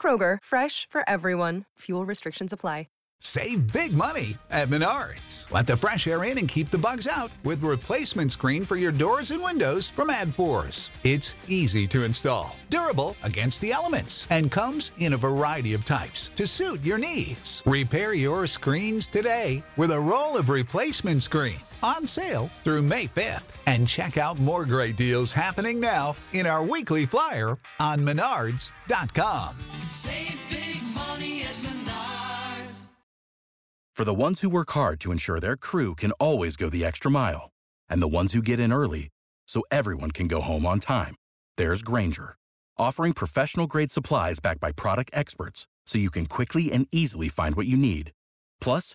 Kroger, fresh for everyone. Fuel restrictions apply. Save big money at Menards. Let the fresh air in and keep the bugs out with replacement screen for your doors and windows from AdForce. It's easy to install, durable against the elements, and comes in a variety of types to suit your needs. Repair your screens today with a roll of replacement screen on sale through May 5th. And check out more great deals happening now in our weekly flyer on menards.com. Save big money at Menards. For the ones who work hard to ensure their crew can always go the extra mile, and the ones who get in early so everyone can go home on time, there's Granger, offering professional grade supplies backed by product experts so you can quickly and easily find what you need. Plus,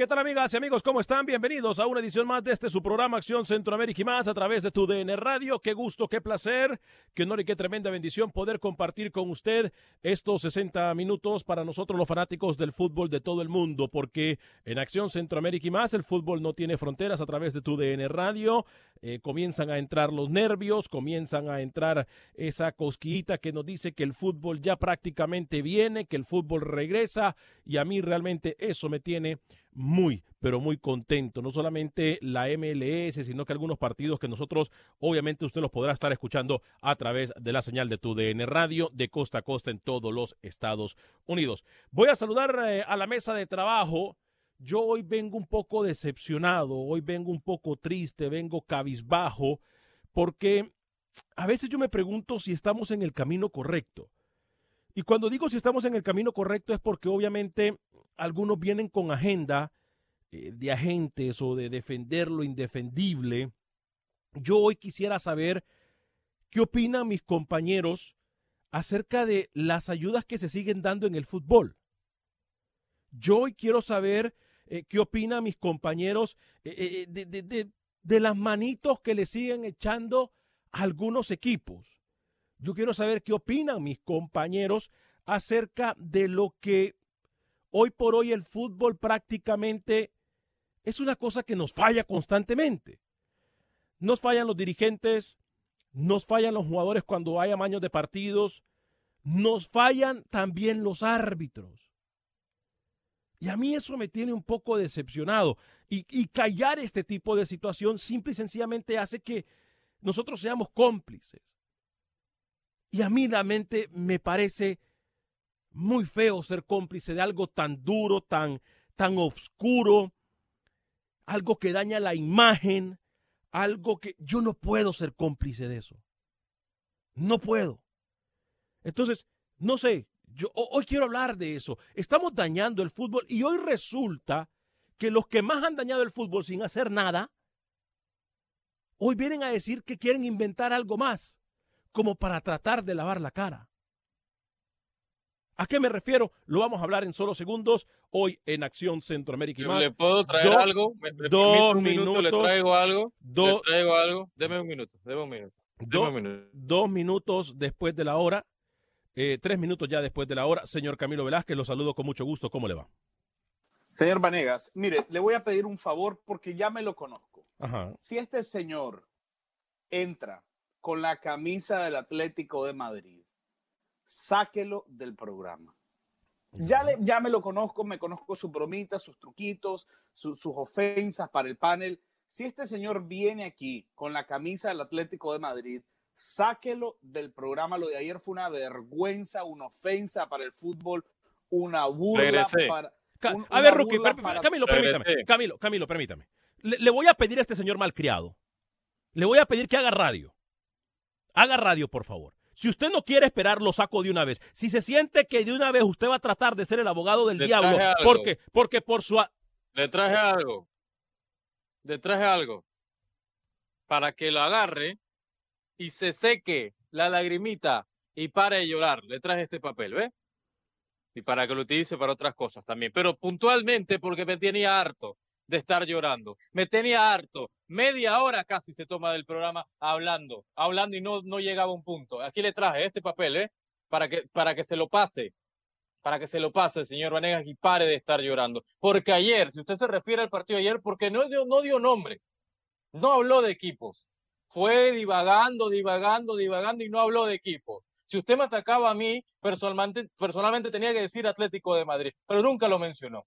¿Qué tal amigas y amigos? ¿Cómo están? Bienvenidos a una edición más de este su programa Acción Centroamérica y más a través de tu DN Radio. Qué gusto, qué placer, qué honor y qué tremenda bendición poder compartir con usted estos 60 minutos para nosotros los fanáticos del fútbol de todo el mundo, porque en Acción Centroamérica y más el fútbol no tiene fronteras a través de tu DN Radio. Eh, comienzan a entrar los nervios, comienzan a entrar esa cosquillita que nos dice que el fútbol ya prácticamente viene, que el fútbol regresa y a mí realmente eso me tiene muy, pero muy contento. No solamente la MLS, sino que algunos partidos que nosotros, obviamente, usted los podrá estar escuchando a través de la señal de tu DN Radio de costa a costa en todos los Estados Unidos. Voy a saludar eh, a la mesa de trabajo. Yo hoy vengo un poco decepcionado, hoy vengo un poco triste, vengo cabizbajo, porque a veces yo me pregunto si estamos en el camino correcto. Y cuando digo si estamos en el camino correcto es porque obviamente algunos vienen con agenda eh, de agentes o de defender lo indefendible. Yo hoy quisiera saber qué opinan mis compañeros acerca de las ayudas que se siguen dando en el fútbol. Yo hoy quiero saber eh, qué opinan mis compañeros eh, de, de, las manitos que le siguen echando a algunos equipos. Yo quiero saber qué opinan mis compañeros acerca de lo que hoy por hoy el fútbol prácticamente es una cosa que nos falla constantemente. Nos fallan los dirigentes, nos fallan los jugadores cuando hay amaños de partidos, nos fallan también los árbitros. Y a mí eso me tiene un poco decepcionado. Y, y, callar este tipo de situación simple y sencillamente hace que nosotros seamos cómplices. Y a mí la mente me parece muy feo ser cómplice de algo tan duro, tan, tan oscuro, algo que daña la imagen, algo que yo no puedo ser cómplice de eso. No puedo. Entonces, no sé, yo hoy quiero hablar de eso. Estamos dañando el fútbol y hoy resulta que los que más han dañado el fútbol sin hacer nada, hoy vienen a decir que quieren inventar algo más, como para tratar de lavar la cara. ¿A qué me refiero? Lo vamos a hablar en solo segundos hoy en Acción Centroamérica y más. ¿Le puedo traer Do, algo? ¿Me, me dos un minuto, minutos. ¿Le traigo algo? Do, ¿Le traigo algo? Deme un minuto, deme un minuto. Deme do, un minuto. dos minutos después de la hora, eh, tres minutos ya después de la hora. Señor Camilo Velázquez, lo saludo con mucho gusto. ¿Cómo le va? Señor Vanegas, mire, le voy a pedir un favor porque ya me lo conozco. Ajá. Si este señor entra con la camisa del Atlético de Madrid, sáquelo del programa. Ya, le, ya me lo conozco, me conozco sus bromitas, sus truquitos, su- sus ofensas para el panel. Si este señor viene aquí con la camisa del Atlético de Madrid, sáquelo del programa. Lo de ayer fue una vergüenza, una ofensa para el fútbol, una burla Regresé. para. Un- a ver, Rookie, para- Camilo, Regresé. permítame. Camilo, Camilo, permítame. Le, le voy a pedir a este señor malcriado. Le voy a pedir que haga radio. Haga radio, por favor. Si usted no quiere esperar, lo saco de una vez. Si se siente que de una vez usted va a tratar de ser el abogado del Le diablo, porque, porque por su... Le traje algo. Le traje algo. Para que lo agarre y se seque la lagrimita y pare de llorar. Le traje este papel, ¿ve? Y para que lo utilice para otras cosas también. Pero puntualmente porque me tenía harto de estar llorando. Me tenía harto. Media hora casi se toma del programa hablando, hablando y no, no llegaba a un punto. Aquí le traje este papel, ¿eh? Para que, para que se lo pase para que se lo pase, señor Vanegas, y pare de estar llorando. Porque ayer, si usted se refiere al partido ayer, porque no dio, no dio nombres, no habló de equipos, fue divagando, divagando, divagando y no habló de equipos. Si usted me atacaba a mí, personalmente, personalmente tenía que decir Atlético de Madrid, pero nunca lo mencionó.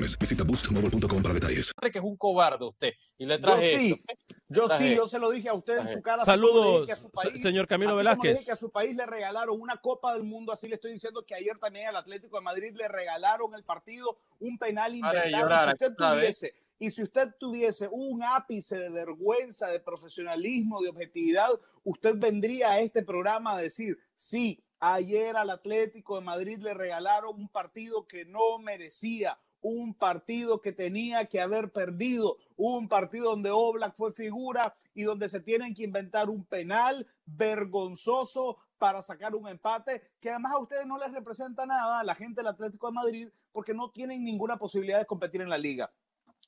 Visita boostmobile.com para detalles. que es un cobarde usted. Y le Yo traje sí, esto. yo sí, Traje. yo se lo dije a usted en Traje. su cara. Saludos, a su país- señor Camilo así Velázquez. dije que a su país le regalaron una Copa del Mundo, así le estoy diciendo que ayer también al Atlético de Madrid le regalaron el partido, un penal inventado. llorar, si usted tuviese, y si usted tuviese un ápice de vergüenza, de profesionalismo, de objetividad, usted vendría a este programa a decir, sí, ayer al Atlético de Madrid le regalaron un partido que no merecía, un partido que tenía que haber perdido, un partido donde Oblak fue figura y donde se tienen que inventar un penal vergonzoso para sacar un empate que además a ustedes no les representa nada a la gente del Atlético de Madrid porque no tienen ninguna posibilidad de competir en la liga.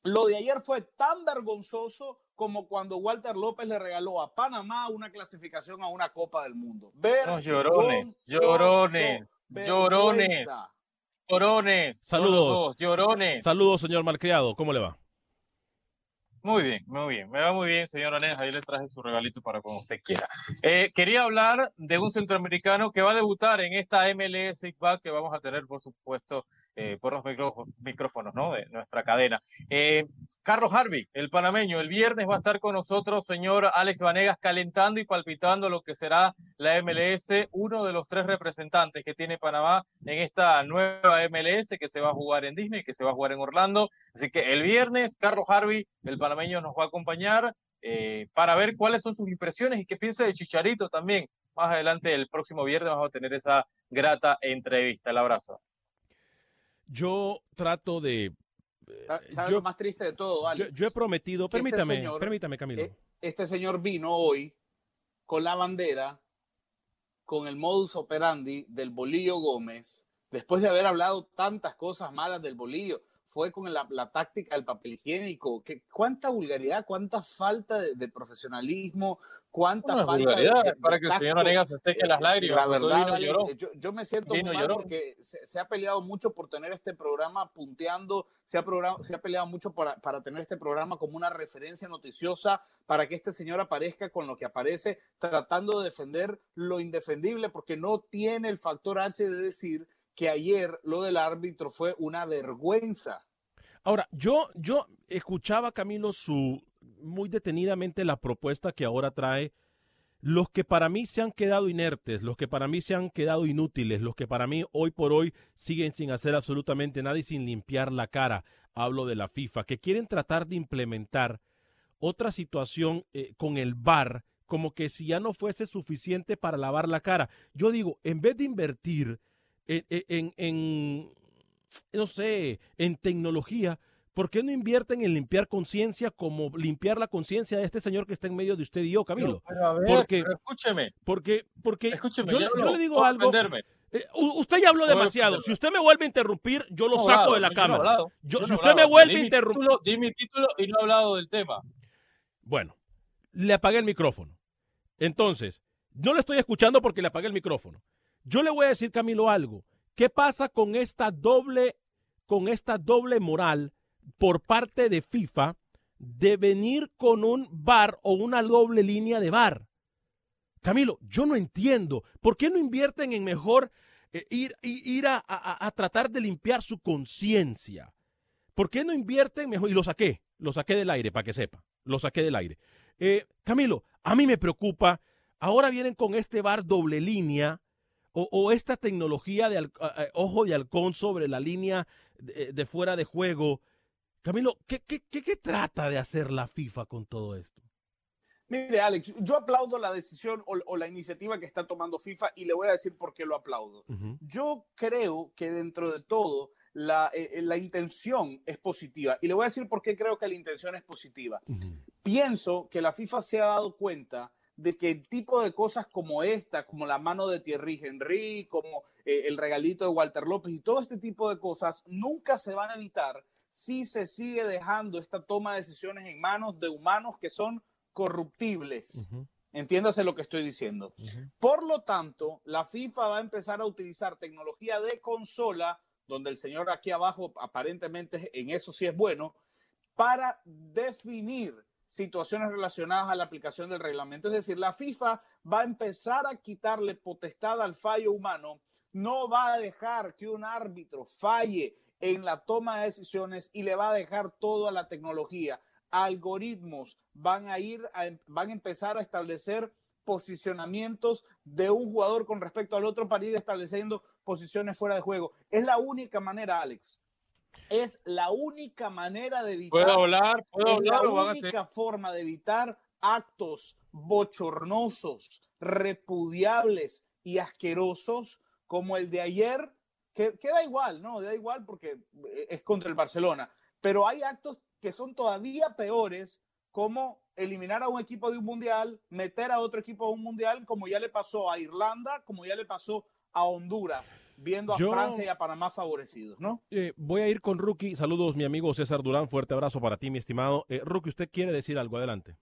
Lo de ayer fue tan vergonzoso como cuando Walter López le regaló a Panamá una clasificación a una Copa del Mundo. No, llorones, llorones, llorones. Llorones. Saludos. dos, Llorones. Saludos, señor malcriado. ¿Cómo le va? Muy bien, muy bien. Me va muy bien, señor Aneja. Ahí le traje su regalito para cuando usted quiera. Eh, quería hablar de un centroamericano que va a debutar en esta MLS IFBA que vamos a tener, por supuesto, eh, por los micrófonos ¿no? de nuestra cadena. Eh, Carlos Harvey, el panameño, el viernes va a estar con nosotros, señor Alex Vanegas, calentando y palpitando lo que será la MLS, uno de los tres representantes que tiene Panamá en esta nueva MLS que se va a jugar en Disney, que se va a jugar en Orlando. Así que el viernes, Carlos Harvey, el panameño, nos va a acompañar eh, para ver cuáles son sus impresiones y qué piensa de Chicharito también. Más adelante, el próximo viernes, vamos a tener esa grata entrevista. El abrazo. Yo trato de... ¿Sabes yo- lo más triste de todo, Alex? yo he prometido, este permítame, señor- permítame, Camilo. Eh, este señor vino hoy con la bandera, con el modus operandi del Bolillo Gómez, después de haber hablado tantas cosas malas del Bolillo. Fue con la, la táctica del papel higiénico. ¿Qué, ¿Cuánta vulgaridad, cuánta falta de, de profesionalismo, cuánta Una falta de- de- para que el señor? Anegas se seque las Eh, lágrimas. La verdad, Alex, yo, yo me siento muy mal porque se, se ha peleado mucho por tener este programa punteando, se ha, programa- se ha peleado mucho para, para tener este programa como una referencia noticiosa para que este señor aparezca con lo que aparece, tratando de defender lo indefendible, porque no tiene el factor H de decir que ayer lo del árbitro fue una vergüenza. Ahora, yo, yo escuchaba, Camilo, su muy detenidamente la propuesta que ahora trae. Los que para mí se han quedado inertes, los que para mí se han quedado inútiles, los que para mí hoy por hoy siguen sin hacer absolutamente nada y sin limpiar la cara, hablo de la FIFA, que quieren tratar de implementar otra situación eh, con el VAR, como que si ya no fuese suficiente para lavar la cara. Yo digo, en vez de invertir en, en- en, no sé, en tecnología, ¿por qué no invierten en limpiar conciencia como limpiar la conciencia de este señor que está en medio de usted y yo, Camilo? Pero, a ver, Porque- pero escúcheme, Porque, porque escúcheme. yo, le digo algo. Eh, usted ya habló demasiado. Si usted me vuelve a interrumpir, yo lo No saco hablado, de la yo no he cámara. hablado, Yo- no si usted me vuelve a interrumpir. Di mi título y no he hablado del tema. Bueno, le apagué el micrófono. Entonces, no le estoy escuchando porque le apagué el micrófono. Yo le voy a decir, Camilo, algo. ¿Qué pasa con esta doble, con esta doble moral por parte de FIFA de venir con un bar o una doble línea de bar? Camilo, yo no entiendo. ¿Por qué no invierten en mejor eh, ir, ir a, a- a tratar de limpiar su conciencia? ¿Por qué no invierten mejor? Y lo saqué, lo saqué del aire para que sepa, lo saqué del aire. Eh, Camilo, a mí me preocupa, ahora vienen con este bar doble línea o, o esta tecnología de ojo de halcón sobre la línea de, de fuera de juego. Camilo, ¿qué, qué, qué, qué trata de hacer la FIFA con todo esto? Mire, Alex, yo aplaudo la decisión o, o la iniciativa que está tomando FIFA y le voy a decir por qué lo aplaudo. Yo creo que dentro de todo la, eh, la intención es positiva y le voy a decir por qué creo que la intención es positiva. Pienso que la FIFA se ha dado cuenta de que el tipo de cosas como esta, como la mano de Thierry Henry, como eh, el regalito de Walter López y todo este tipo de cosas nunca se van a evitar si se sigue dejando esta toma de decisiones en manos de humanos que son corruptibles. Entiéndase lo que estoy diciendo. Por lo tanto, la FIFA va a empezar a utilizar tecnología de consola, donde el señor aquí abajo aparentemente en eso sí es bueno, para definir situaciones relacionadas a la aplicación del reglamento. Es decir, la FIFA va a empezar a quitarle potestad al fallo humano, no va a dejar que un árbitro falle en la toma de decisiones y le va a dejar todo a la tecnología. Algoritmos van a ir, a, van a empezar a establecer posicionamientos de un jugador con respecto al otro para ir estableciendo posiciones fuera de juego. Es la única manera, Alex. Es la única manera de evitar. ¿Puedo hablar? ¿Puedo es hablar la única forma de evitar actos bochornosos, repudiables y asquerosos como el de ayer, que, que da igual, ¿no? Da igual porque eh, es contra el Barcelona. Pero hay actos que son todavía peores, como eliminar a un equipo de un mundial, meter a otro equipo a un mundial, como ya le pasó a Irlanda, como ya le pasó a Honduras, viendo a Yo- Francia y a Panamá favorecidos, ¿no? Eh, voy a ir con Rookie. Saludos, mi amigo César Durán. Fuerte abrazo para ti, mi estimado. Eh, Rookie, ¿usted quiere decir algo? Adelante.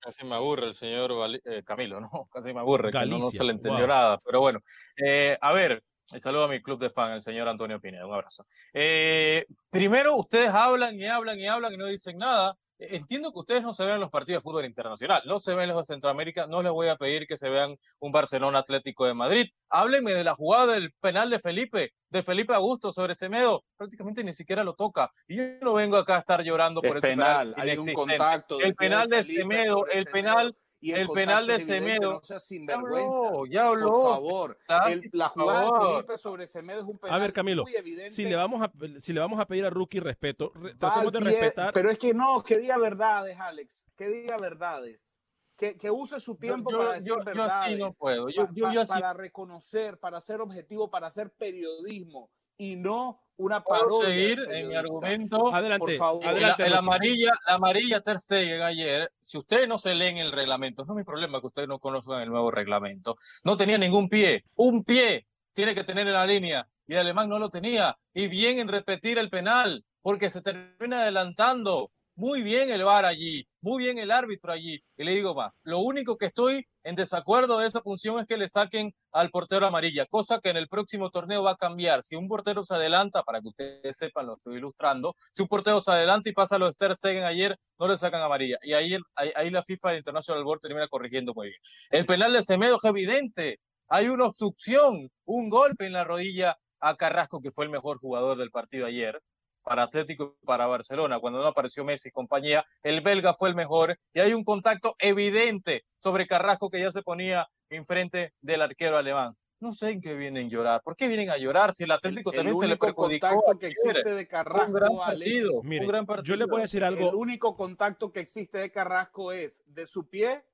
Casi me aburre el señor eh, Camilo, ¿no? Casi me aburre, que no, no Galicia, se le entendió wow. nada. Pero bueno, eh, a ver, y saludo a mi club de fan, el señor Antonio Pineda, un abrazo. Eh, primero, ustedes hablan y hablan y hablan y no dicen nada. Eh, Entiendo que ustedes no se ven los partidos de fútbol internacional, no se ven los de Centroamérica, no les voy a pedir que se vean un Barcelona Atlético de Madrid. Háblenme de la jugada del penal de Felipe, de Felipe Augusto sobre Semedo, prácticamente ni siquiera lo toca. Y yo no vengo acá a estar llorando por Es ese penal, penal hay un contacto El penal de Felipe Semedo, el penal y el penal contacto de Semedo. No sea Ya sinvergüenza. habló, ya habló. Por favor, el- la jugada de favor. Felipe sobre Semedo es un penal A ver, Camilo, muy evidente. si le vamos a, si le vamos a pedir a Rookie respeto, re- tratemos de respetar. Pero es que no, que diga verdades, Alex. Que diga verdades. Que, que use su tiempo yo- para decir yo- yo verdades. así no puedo. Yo, pa- yo, pa- yo así para reconocer, para ser objetivo, para hacer periodismo y no una parodia. seguir en mi argumento. Adelante, por favor. El, amarilla, la amarilla Ter Stegen ayer, si ustedes no se leen el reglamento, no es mi problema que ustedes no conozcan el nuevo reglamento. No tenía ningún pie, un pie tiene que tener en la línea y el alemán no lo tenía. Y bien en repetir el penal, porque se termina adelantando. Muy bien el VAR allí, muy bien el árbitro allí. Y le digo más, lo único que estoy en desacuerdo de esa función es que le saquen al portero amarilla, cosa que en el próximo torneo va a cambiar. Si un portero se adelanta, para que ustedes sepan, lo estoy ilustrando, si un portero se adelanta y pasa lo de Ter Stegen ayer, no le sacan amarilla. Y ahí, ahí, la FIFA el International Board termina corrigiendo muy bien. El penal de Semedo es evidente. Hay una obstrucción, un golpe en la rodilla a Carrasco, que fue el mejor jugador del partido ayer para Atlético y para Barcelona, cuando no apareció Messi y compañía, el belga fue el mejor y hay un contacto evidente sobre Carrasco que ya se ponía enfrente del arquero alemán. No sé en qué vienen a llorar. ¿Por qué vienen a llorar si el Atlético El también se le único perjudicó? contacto que existe de Carrasco, un gran Alex, partido, Mire, un gran partido. yo le voy a decir algo. El único contacto que existe de Carrasco es de su pie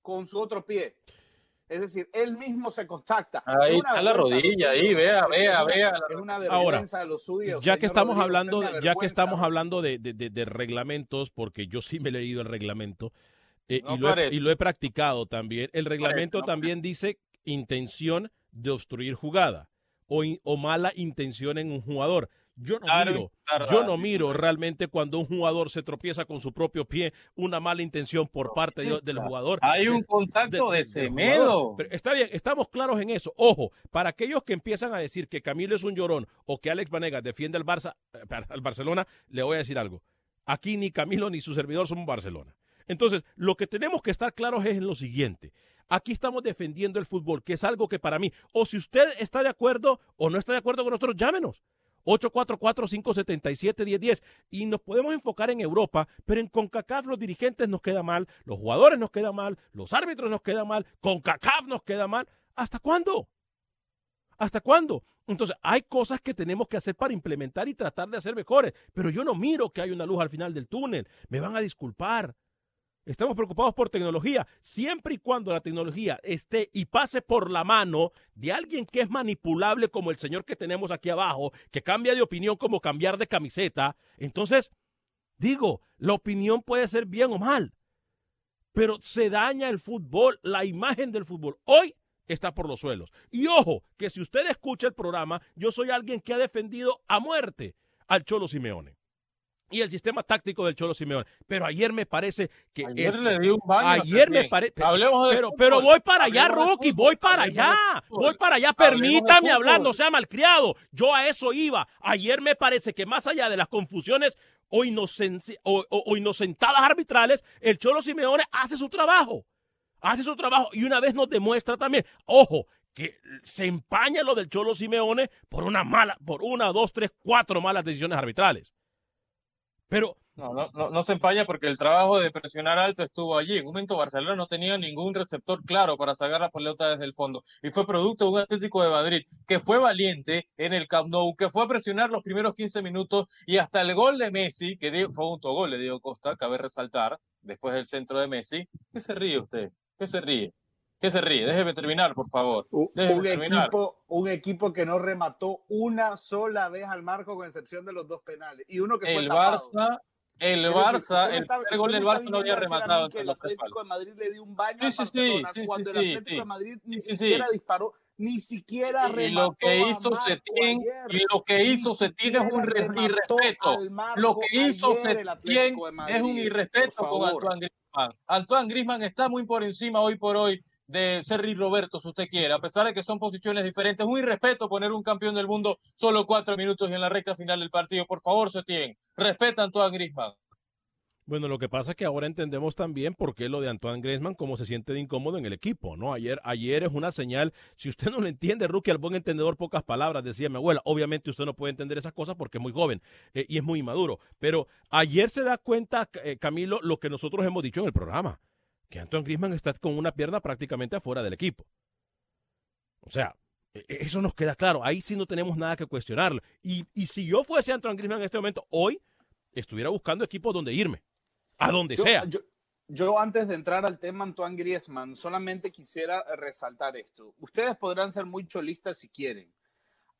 con su otro pie. Es decir, él mismo se contacta. Ahí está la rodilla, ahí, vea, vea, vea. Es una Ahora, de ya que estamos hablando ya que estamos hablando de, de- de- de reglamentos, porque yo sí me he leído el reglamento eh, No y, lo he, parece. y lo he practicado también. El reglamento no también dice intención de obstruir jugada o, in- o mala intención en un jugador. Yo no Claro, miro, yo no sí, miro realmente cuando un jugador se tropieza con su propio pie, una mala intención por parte de- del jugador. Hay un de- contacto de, del Semedo. jugador. Pero está bien, estamos claros en eso. Ojo, para aquellos que empiezan a decir que Camilo es un llorón o que Alex Vanegas defiende al Barça, eh, al Barcelona, le voy a decir algo. Aquí ni Camilo ni su servidor somos Barcelona. Entonces, lo que tenemos que estar claros es en lo siguiente. Aquí estamos defendiendo el fútbol, que es algo que para mí, o si usted está de acuerdo o no está de acuerdo con nosotros, llámenos. 844-577-1010 y nos podemos enfocar en Europa, pero en CONCACAF los dirigentes nos queda mal, los jugadores nos queda mal, los árbitros nos queda mal, CONCACAF nos queda mal. ¿Hasta cuándo? ¿Hasta cuándo? Entonces, hay cosas que tenemos que hacer para implementar y tratar de hacer mejores, pero yo no miro que hay una luz al final del túnel. Me van a disculpar. Estamos preocupados por tecnología, siempre y cuando la tecnología esté y pase por la mano de alguien que es manipulable como el señor que tenemos aquí abajo, que cambia de opinión como cambiar de camiseta. Entonces, digo, la opinión puede ser bien o mal, pero se daña el fútbol, la imagen del fútbol. Hoy está por los suelos. Y ojo, que si usted escucha el programa, yo soy alguien que ha defendido a muerte al Cholo Simeone y el sistema táctico del Cholo Simeone. Pero ayer me parece que Ayer el- le di un baño. Ayer me parece. Pero, pero voy para allá, Rocky, voy para allá. Voy para allá. Permítame hablar, no sea malcriado. Yo a eso iba. Ayer me parece que más allá de las confusiones o, o- o inocentadas arbitrales, el Cholo Simeone hace su trabajo. Hace su trabajo y una vez nos demuestra también, ojo, que se empaña lo del Cholo Simeone por una mala, por una, dos, tres, cuatro malas decisiones arbitrales. Pero No, no, no, se empaña porque el trabajo de presionar alto estuvo allí. En un momento Barcelona no tenía ningún receptor claro para sacar la pelota desde el fondo. Y fue producto de un Atlético de Madrid que fue valiente en el Camp Nou, que fue a presionar los primeros 15 minutos y hasta el gol de Messi, que dio- fue un autogol de Diego Costa, cabe resaltar, después del centro de Messi. ¿Qué se ríe usted? ¿Qué se ríe? ¿Qué se ríe? Déjeme terminar, por favor. Un, Déjeme un terminar. equipo, un equipo que no remató una sola vez al marco con excepción de los dos penales. Y uno que fue El tapado. Barça, el Barça, el primer gol del Barça no había rematado que el Atlético de Madrid le dio un baño Sí, sí, sí, sí, sí, cuando sí, el Atlético sí. de Madrid ni siquiera disparó, ni siquiera Y remató lo que hizo ayer. y lo que hizo Setién es un irrespeto. Lo que hizo de es un irrespeto con. Antoine Griezmann. Antoine Griezmann está muy por encima hoy por hoy de Sergi Roberto, si usted quiere, a pesar de que son posiciones diferentes. Es un irrespeto poner un campeón del mundo solo cuatro minutos y en la recta final del partido. Por favor, Setién, respeta a Antoine Griezmann. Bueno, lo que pasa es que ahora entendemos también por qué lo de Antoine Griezmann, cómo se siente de incómodo en el equipo, ¿no? Ayer, ayer es una señal, si usted no lo entiende, Rookie, al buen entendedor, pocas palabras, decía mi abuela. Obviamente usted no puede entender esas cosas porque es muy joven eh, y es muy inmaduro. Pero ayer se da cuenta, eh, Camilo, lo que nosotros hemos dicho en el programa, que Antoine Griezmann está con una pierna prácticamente afuera del equipo. O sea, e- e- eso nos queda claro. Ahí sí no tenemos nada que cuestionarlo. Y, y si yo fuese Antoine Griezmann en este momento, hoy estuviera buscando equipos donde irme. A donde Yo, sea. yo- yo antes de entrar al tema Antoine Griezmann, solamente quisiera resaltar esto. Ustedes podrán ser muy cholistas si quieren.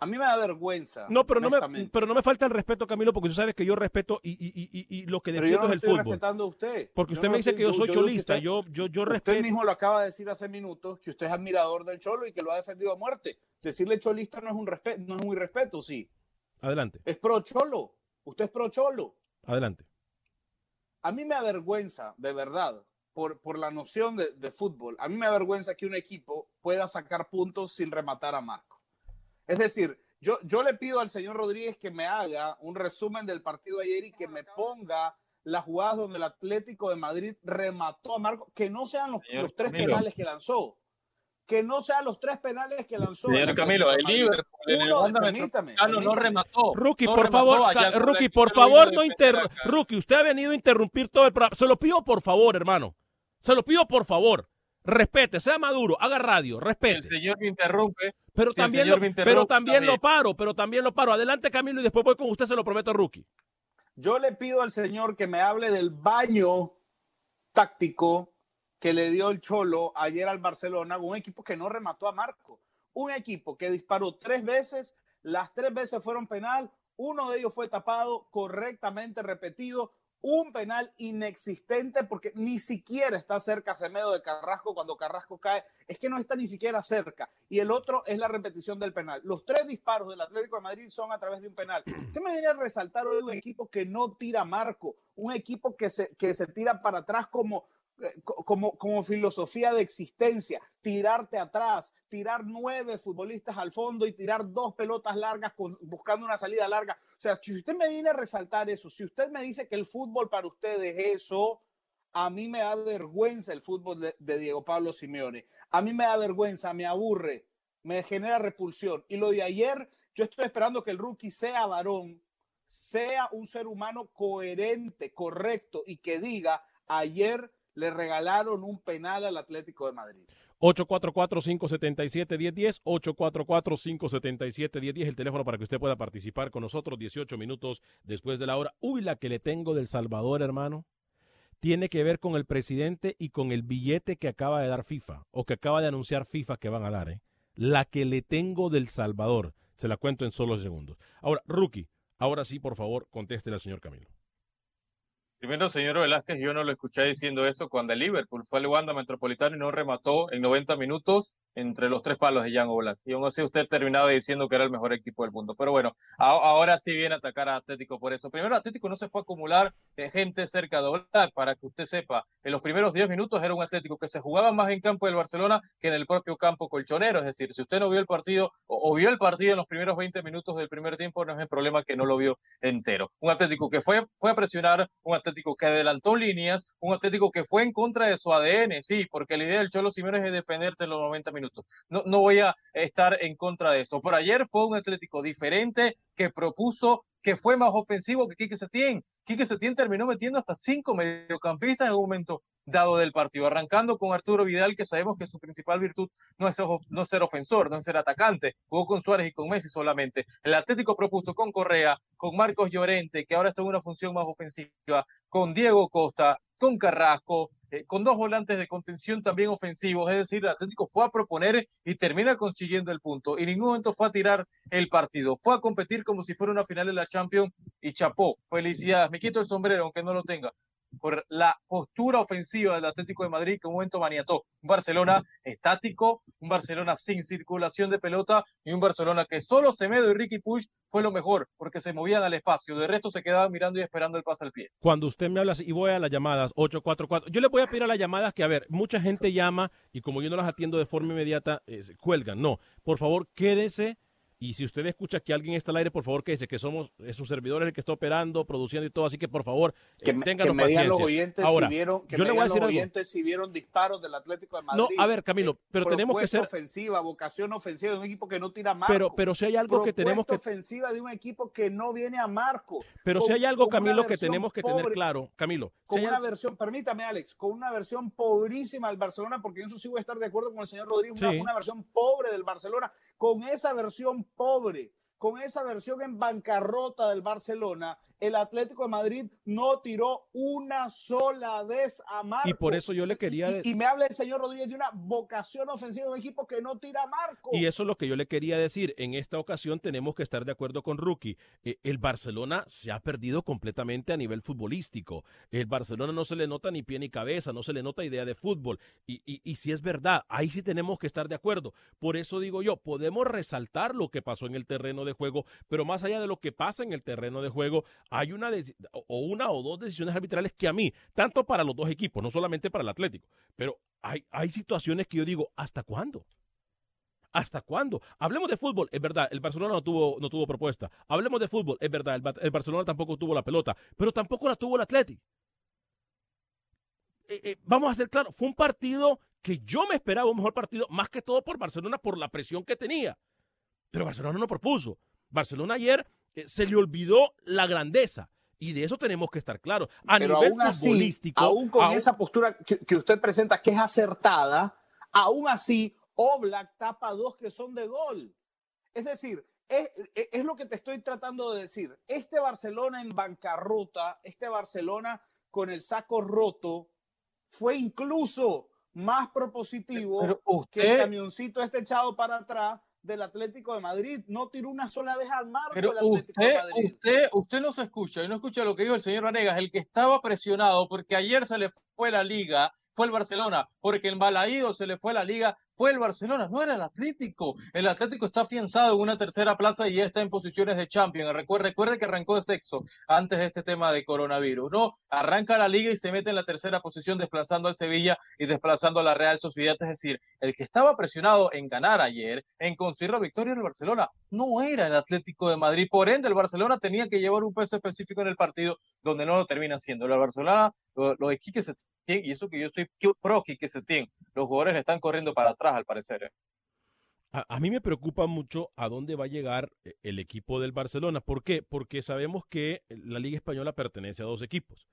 A mí me da vergüenza. No, pero no, me, pero no me falta el respeto, Camilo, porque tú sabes que yo respeto y, y- y- y- lo que Pero yo defiendo no es el estoy fútbol. respetando a usted. Porque Yo usted no me dice estoy- que yo soy cholista. usted- Yo, yo, yo Usted respeto. mismo lo acaba de decir hace minutos que usted es admirador del Cholo y que lo ha defendido a muerte. Decirle cholista no es un respeto, no es un irrespeto, sí. Adelante, Es pro Cholo. Usted es pro Cholo. adelante. A mí me avergüenza, de verdad, por, por la noción de, de fútbol. A mí me avergüenza que un equipo pueda sacar puntos sin rematar a Marco. Es decir, yo, yo le pido al señor Rodríguez que me haga un resumen del partido de ayer y que me ponga las jugadas donde el Atlético de Madrid remató a Marco, que no sean los, Señor los tres Camilo. penales que lanzó. Que no sean los tres penales que lanzó. el Señor Atlético Camilo, el. Liverpool en el Uno, Wanda no remató. Rookie, no por remató favor, allá Rookie, por favor, no inter... Rookie, usted ha venido a interrumpir todo el programa. Se lo pido por favor, hermano. Se lo pido por favor. Respete, sea maduro, haga radio, El respete. señor me interrumpe. Pero si el también, lo, pero también lo paro, pero también lo paro. Adelante, Camilo, y después voy con usted, se lo prometo, Rookie. Yo le pido al señor que me hable del baño táctico que le dio el Cholo ayer al Barcelona, un equipo que no remató a Marco, un equipo que disparó tres veces, las tres veces fueron penal, uno de ellos fue tapado correctamente repetido, un penal inexistente porque ni siquiera está cerca Semedo de Carrasco cuando Carrasco cae, es que no está ni siquiera cerca. Y el otro es la repetición del penal. Los tres disparos del Atlético de Madrid son a través de un penal. Usted me viene a resaltar hoy un equipo que no tira marco, un equipo que se, que se tira para atrás como, como, como filosofía de existencia, tirarte atrás, tirar nueve futbolistas al fondo y tirar dos pelotas largas con, buscando una salida larga. O sea, si usted me viene a resaltar eso, si usted me dice que el fútbol para usted es eso, a mí me da vergüenza el fútbol de, de Diego Pablo Simeone. A mí me da vergüenza, me aburre, me genera repulsión. Y lo de ayer, yo estoy esperando que el rookie sea varón, sea un ser humano coherente, correcto y que diga, ayer le regalaron un penal al Atlético de Madrid. 844-577-1010, 844-577-1010, el teléfono para que usted pueda participar con nosotros 18 minutos después de la hora. Uy, la que le tengo del Salvador, hermano, tiene que ver con el presidente y con el billete que acaba de dar FIFA, o que acaba de anunciar FIFA que van a dar. ¿eh? La que le tengo del Salvador, se la cuento en solo segundos. Ahora, Rookie, ahora sí, por favor, contéstele al señor Camilo. Primero, señor Velázquez, yo no lo escuché diciendo eso cuando el Liverpool fue al Wanda Metropolitano y no remató en 90 minutos entre los tres palos de Jan Oblak. Y aún así usted terminaba diciendo que era el mejor equipo del mundo. Pero bueno, a- ahora sí viene a atacar a Atlético por eso. Primero, Atlético no se fue a acumular eh, gente cerca de Oblak, para que usted sepa. En los primeros 10 minutos era un Atlético que se jugaba más en campo del Barcelona que en el propio campo colchonero. Es decir, si usted no vio el partido o, o vio el partido en los primeros 20 minutos del primer tiempo, no es el problema que no lo vio entero. Un Atlético que fue, fue a presionar, un Atlético que adelantó líneas, un Atlético que fue en contra de su ADN, sí, porque la idea del Cholo Simeone es defenderse en los 90 minutos. No, no voy a estar en contra de eso. Por ayer fue un Atlético diferente que propuso que fue más ofensivo que Quique Setién. Quique Setién terminó metiendo hasta cinco mediocampistas en un momento dado del partido, arrancando con Arturo Vidal, que sabemos que su principal virtud no es, no es ser ofensor, no es ser atacante, jugó con Suárez y con Messi solamente. El Atlético propuso con Correa, con Marcos Llorente, que ahora está en una función más ofensiva, con Diego Costa, con Carrasco, eh, con dos volantes de contención también ofensivos, es decir, el Atlético fue a proponer y termina consiguiendo el punto. Y en ningún momento fue a tirar el partido, fue a competir como si fuera una final de la Champions y chapó. Felicidades, me quito el sombrero aunque no lo tenga por la postura ofensiva del Atlético de Madrid que un momento maniató. Un Barcelona estático, un Barcelona sin circulación de pelota y un Barcelona que solo Semedo y Ricky Puig fue lo mejor porque se movían al espacio. De resto se quedaban mirando y esperando el pase al pie. Cuando usted me habla y voy a las llamadas 844, yo le voy a pedir a las llamadas que, a ver, mucha gente llama y como yo no las atiendo de forma inmediata, eh, cuelgan. No, por favor, quédese. Y si usted escucha que alguien está al aire, por favor, quédese, que somos eh, sus servidores el que está operando, produciendo y todo. Así que, por favor, eh, Que me, que ténganos me digan los oyentes Ahora, si vieron, que yo me le voy a los decir algo. oyentes si vieron disparos del Atlético de Madrid. No, a ver, Camilo, Eh, pero tenemos que ser... ofensiva, vocación ofensiva de un equipo que no tira marco. Pero, pero si hay algo que tenemos que... Ofensiva de un equipo que no viene a marco. Pero si hay algo, Camilo, que tenemos que tener claro, Camilo. Con una versión, permítame, Alex, con una versión pobrísima del Barcelona, porque en eso sí voy a estar de acuerdo con el señor Rodríguez, una, una versión pobre del Barcelona. Con esa versión pobre, con esa versión en bancarrota del Barcelona, el Atlético de Madrid no tiró una sola vez a marco. Y por eso yo le quería Y, y me habla el señor Rodríguez de una vocación ofensiva de un equipo que no tira a marco. Y eso es lo que yo le quería decir. En esta ocasión tenemos que estar de acuerdo con Rookie. Eh, el Barcelona se ha perdido completamente a nivel futbolístico. El Barcelona no se le nota ni pie ni cabeza, no se le nota idea de fútbol. Y, y, y si es verdad, ahí sí tenemos que estar de acuerdo. Por eso digo yo, podemos resaltar lo que pasó en el terreno de juego, pero más allá de lo que pasa en el terreno de juego, hay una o una o dos decisiones arbitrales que a mí, tanto para los dos equipos, no solamente para el Atlético, pero hay, hay situaciones que yo digo, ¿hasta cuándo? ¿Hasta cuándo? Hablemos de fútbol, es verdad, el Barcelona no tuvo, no tuvo propuesta. Hablemos de fútbol, es verdad, el, Ba- el Barcelona tampoco tuvo la pelota, pero tampoco la tuvo el Atlético. Eh, eh, vamos a ser claros, fue un partido que yo me esperaba un mejor partido, más que todo por Barcelona, por la presión que tenía. Pero Barcelona no propuso. Barcelona ayer se le olvidó la grandeza. Y de eso tenemos que estar claros. A Pero nivel aún así, futbolístico. aún con aún- esa postura que, que usted presenta, que es acertada, aún así, Oblak tapa dos que son de gol. Es decir, es, es- lo que te estoy tratando de decir. Este Barcelona en bancarrota, este Barcelona con el saco roto, fue incluso más propositivo Pero que el usted, camioncito este echado para atrás del Atlético de Madrid. No tiró una sola vez al marco Pero el Atlético de usted, Madrid. usted, usted no se escucha y no escucha lo que dijo el señor Vanegas, el que estaba presionado porque ayer se le fue la liga, fue el Barcelona, porque el Balaído se le fue la liga, fue el Barcelona, no era el Atlético. El Atlético está afianzado en una tercera plaza y ya está en posiciones de Champions. Recuerde, que arrancó de sexo antes de este tema de coronavirus. No, arranca la liga y se mete en la tercera posición desplazando al Sevilla y desplazando a la Real Sociedad. Es decir, el que estaba presionado en ganar ayer, en conseguir la victoria en el Barcelona, no era el Atlético de Madrid. Por ende, el Barcelona tenía que llevar un peso específico en el partido donde no lo termina haciendo. El Barcelona, lo- los de Quique Y eso que yo soy pro Quique Setién, los jugadores están corriendo para atrás al parecer. ¿eh? A, a mí me preocupa mucho a dónde va a llegar eh, el equipo del Barcelona. ¿Por qué? Porque sabemos que la Liga Española pertenece a dos equipos.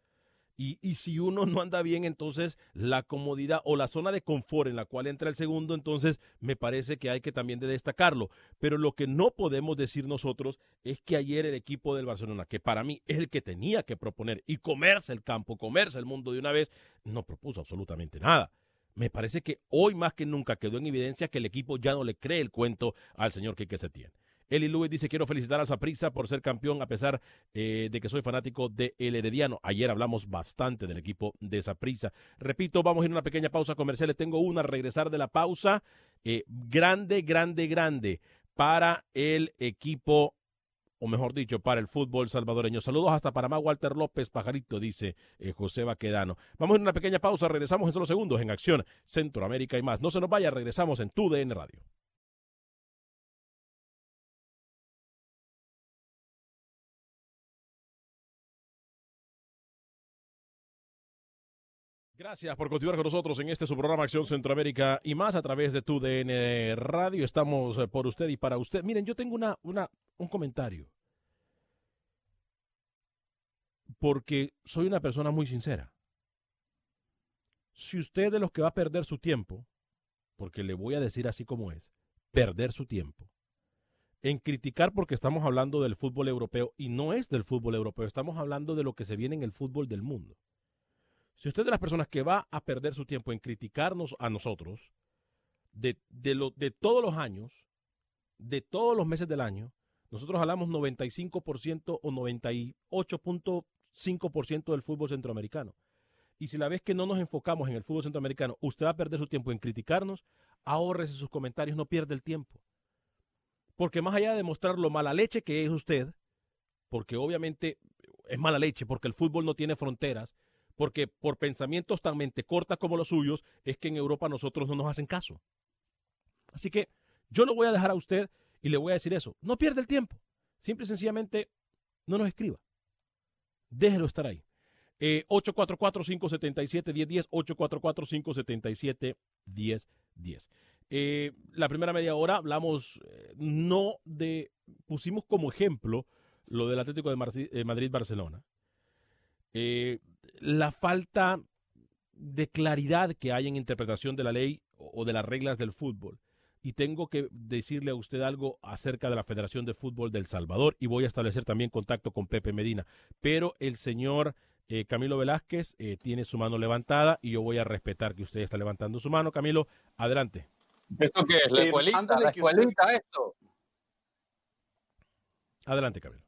Y, si uno no anda bien, entonces la comodidad o la zona de confort en la cual entra el segundo, entonces me parece que hay que también de destacarlo. Pero lo que no podemos decir nosotros es que ayer el equipo del Barcelona, que para mí es el que tenía que proponer y comerse el campo, comerse el mundo de una vez, no propuso absolutamente nada. Me parece que hoy más que nunca quedó en evidencia que el equipo ya no le cree el cuento al señor Quique Setién. Eli Luis dice, quiero felicitar al Saprissa por ser campeón a pesar eh, de que soy fanático de El Herediano. Ayer hablamos bastante del equipo de Saprissa. Repito, vamos a ir a una pequeña pausa comercial. Le tengo una, regresar de la pausa. eh, grande, grande, grande para el equipo o mejor dicho, para el fútbol salvadoreño. Saludos hasta Panamá, Walter López, pajarito, dice eh, José Baquedano. Vamos a ir a una pequeña pausa, regresamos en solo segundos en Acción Centroamérica y más. No se nos vaya, regresamos en tu DN Radio. Gracias por continuar con nosotros en este su programa Acción Centroamérica y más a través de tu DN Radio. Estamos eh, por usted y para usted. Miren, yo tengo una, un comentario. Porque soy una persona muy sincera. Si usted de los que va a perder su tiempo, porque le voy a decir así como es, perder su tiempo, en criticar porque estamos hablando del fútbol europeo y no es del fútbol europeo, estamos hablando de lo que se viene en el fútbol del mundo. Si usted es de las personas que va a perder su tiempo en criticarnos a nosotros, de, de, lo, de todos los años, de todos los meses del año, nosotros hablamos 95% o 98.5% del fútbol centroamericano. Y si la vez que no nos enfocamos en el fútbol centroamericano, usted va a perder su tiempo en criticarnos, ahórrese sus comentarios, no pierda el tiempo. Porque más allá de demostrar lo mala leche que es usted, porque obviamente es mala leche, porque el fútbol no tiene fronteras, porque por pensamientos tan mente cortas como los suyos, es que en Europa nosotros no nos hacen caso. Así que yo lo voy a dejar a usted y le voy a decir eso. No pierda el tiempo. Simple y sencillamente no nos escriba. Déjelo estar ahí. Eh, 844-577-1010, 844-577-1010. Eh, la primera media hora hablamos eh, no de, pusimos como ejemplo lo del Atlético de eh, Madrid-Barcelona. Eh, la falta de claridad que hay en interpretación de la ley o de las reglas del fútbol. Y tengo que decirle a usted algo acerca de la Federación de Fútbol del Salvador y voy a establecer también contacto con Pepe Medina. Pero el señor eh, Camilo Velázquez eh, tiene su mano levantada y yo voy a respetar que usted está levantando su mano. Camilo, adelante. ¿Esto qué es? La Eh, escuelita, de la usted- escuelita esto. Adelante, Camilo.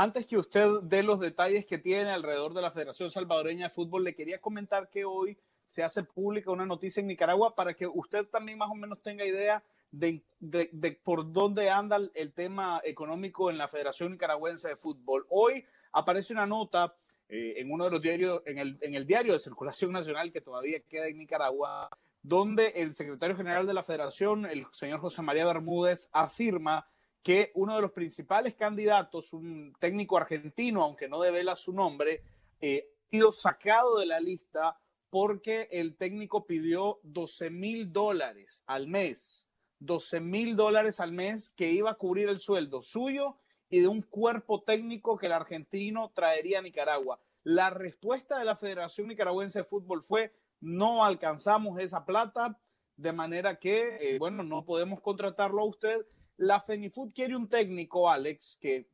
Antes que usted dé los detalles que tiene alrededor de la Federación Salvadoreña de Fútbol, le quería comentar que hoy se hace pública una noticia en Nicaragua para que usted también más o menos tenga idea de, de- de por dónde anda el- tema económico en la Federación Nicaragüense de Fútbol. Hoy aparece una nota eh, en uno de los diarios, en el, en el diario de circulación nacional que todavía queda en Nicaragua, donde el secretario general de la Federación, el señor José María Bermúdez, afirma que uno de los principales candidatos, un técnico argentino, aunque no devela su nombre, eh, ha sido sacado de la lista porque el técnico pidió 12 mil dólares al mes, 12 mil dólares al mes que iba a cubrir el sueldo suyo y de un cuerpo técnico que el argentino traería a Nicaragua. La respuesta de la Federación Nicaragüense de Fútbol fue, no alcanzamos esa plata, de manera que, eh, bueno, no podemos contratarlo a usted. La Fenifood quiere un técnico, Alex, que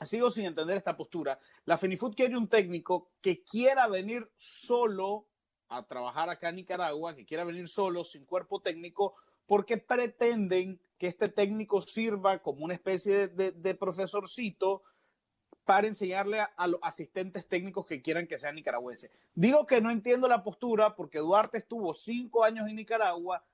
sigo sin entender esta postura. La Fenifood quiere un técnico que quiera venir solo a trabajar acá en Nicaragua, que quiera venir solo, sin cuerpo técnico, porque pretenden que este técnico sirva como una especie de, profesorcito para enseñarle a, los asistentes técnicos que quieran que sean nicaragüenses. Digo que no entiendo la postura porque Duarte estuvo cinco años en Nicaragua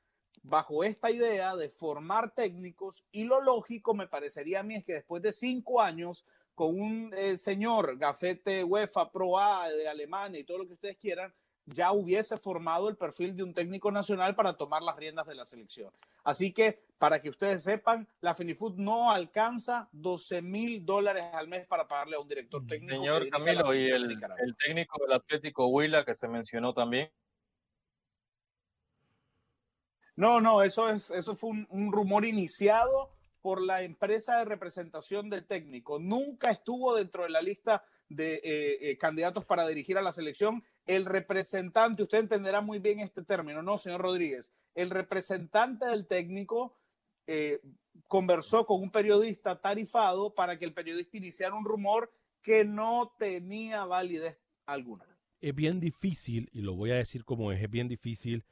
bajo esta idea de formar técnicos y lo lógico me parecería a mí es que después de cinco años con un eh, señor gafete UEFA Pro A de Alemania y todo lo que ustedes quieran, ya hubiese formado el perfil de un técnico nacional para tomar las riendas de la selección. Así que, para que ustedes sepan, la Finifood no alcanza 12 mil dólares al mes para pagarle a un director técnico. Señor Camilo, y el, el, técnico del Atlético Huila que se mencionó también. No, no, eso, es, eso fue un, rumor iniciado por la empresa de representación del técnico. Nunca estuvo dentro de la lista de eh, eh, candidatos para dirigir a la selección. El representante, usted entenderá muy bien este término, ¿no, señor Rodríguez? El representante del técnico eh, conversó con un periodista tarifado para que el periodista iniciara un rumor que no tenía validez alguna. Es bien difícil, y lo voy a decir como es, es bien difícil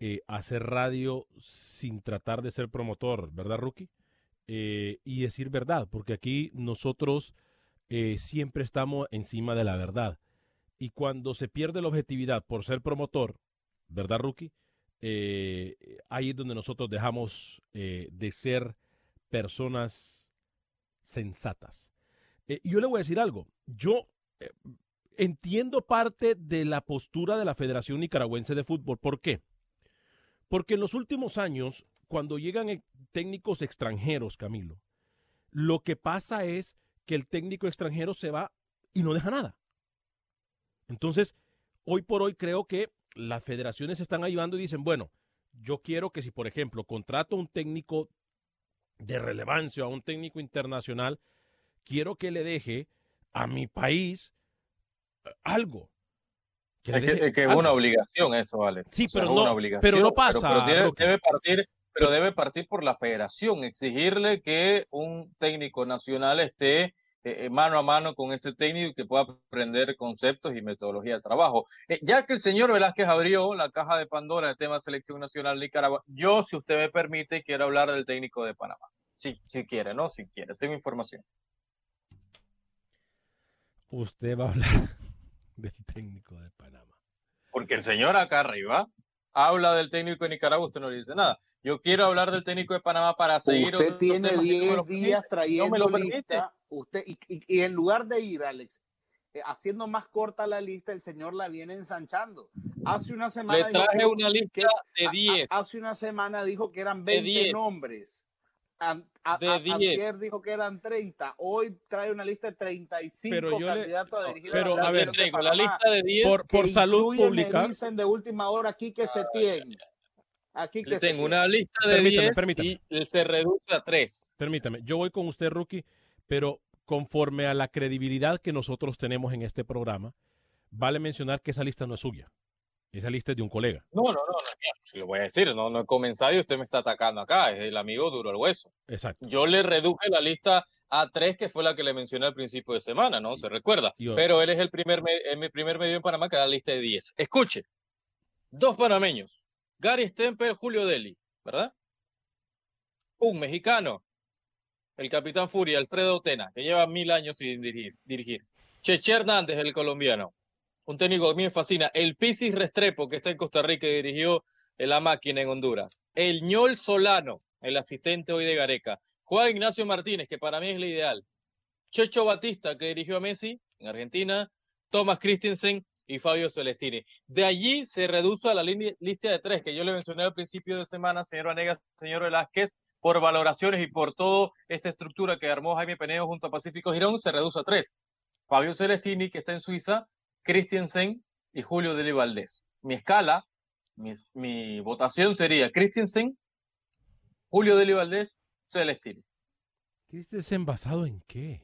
eh, hacer radio sin tratar de ser promotor, ¿verdad, Rookie? Eh, y decir verdad, porque aquí nosotros eh, siempre estamos encima de la verdad. Y cuando se pierde la objetividad por ser promotor, ¿verdad, Rookie? Ahí es donde nosotros dejamos de ser personas sensatas. Yo le voy a decir algo. Yo entiendo parte de la postura de la Federación Nicaragüense de Fútbol. ¿Por qué? Porque en los últimos años, cuando llegan técnicos extranjeros, Camilo, lo que pasa es que el técnico extranjero se va y no deja nada. Entonces, hoy por hoy creo que las federaciones están ayudando y dicen, bueno, yo quiero que si, por ejemplo, contrato un técnico de relevancia, a un técnico internacional, quiero que le deje a mi país eh, algo. Que es, que, es que es una obligación eso, Alex. Sí, o sea, pero, es no, una obligación, pero no pasa. Pero, pero debe, partir, pero debe partir por la federación, exigirle que un técnico nacional esté eh, mano a mano con ese técnico y que pueda aprender conceptos y metodología de trabajo. Eh, ya que el señor Velázquez abrió la caja de Pandora del tema de selección nacional de Nicaragua, yo, si usted me permite, quiero hablar del técnico de Panamá. Si, si quiere, ¿no? Si quiere, tengo información. Usted va a hablar del técnico de Panamá. Porque el señor acá arriba habla del técnico de Nicaragua, usted no le dice nada. Yo quiero hablar del técnico de Panamá para seguir. Usted tiene 10 días trayendo no me lo permite. lista. Usted, y, y, y, en lugar de ir, Alex, eh, haciendo más corta la lista, el señor la viene ensanchando. Hace una semana. Le traje dijo una lista que, de 10. A, a, hace una semana dijo que eran 20 nombres. A, de 10. Ayer dijo que eran 30. Hoy trae una lista de 35 pero yo candidatos le, a dirigir pero, la, a ver, traigo la lista de 10 por, por salud pública. Me dicen de última hora aquí que se tiene. Aquí Le tengo una lista de permítame, 10 permítame. y se reduce a 3. Permítame, yo voy con usted, Rookie, pero conforme a la credibilidad que nosotros tenemos en este programa, vale mencionar que esa lista no es suya. Esa lista es de un colega. No, no, no, no lo voy a decir, no, no he comenzado y usted me está atacando acá, es el amigo duro al hueso. Exacto. Yo le reduje la lista a 3, que fue la que le mencioné al principio de semana, ¿no? Se recuerda. Pero él es el primer, mi primer medio en Panamá que da lista de 10. Escuche, dos panameños, Gary Stemper, Julio Deli, ¿verdad? Un mexicano, el capitán Furia, Alfredo Tena, que lleva mil años sin dirigir. dirigir. Cheche Hernández, el colombiano. Un técnico que a mí me fascina. El Pisis Restrepo, que está en Costa Rica y dirigió la máquina en Honduras. El ñol Solano, el asistente hoy de Gareca. Juan Ignacio Martínez, que para mí es el ideal. Checho Batista, que dirigió a Messi en Argentina. Thomas Christensen y Fabio Celestini. De allí se reduce a la lista de tres que yo le mencioné al principio de semana, señor Vanegas, señor Velázquez, por valoraciones y por toda esta estructura que armó Jaime Penedo junto a Pacífico Girón, se reduce a tres. Fabio Celestini, que está en Suiza, Christensen y Julio Deli Valdés. Mi escala, mis- mi votación sería Christensen, Julio Deli Valdés, Celestini. ¿Christensen basado en qué?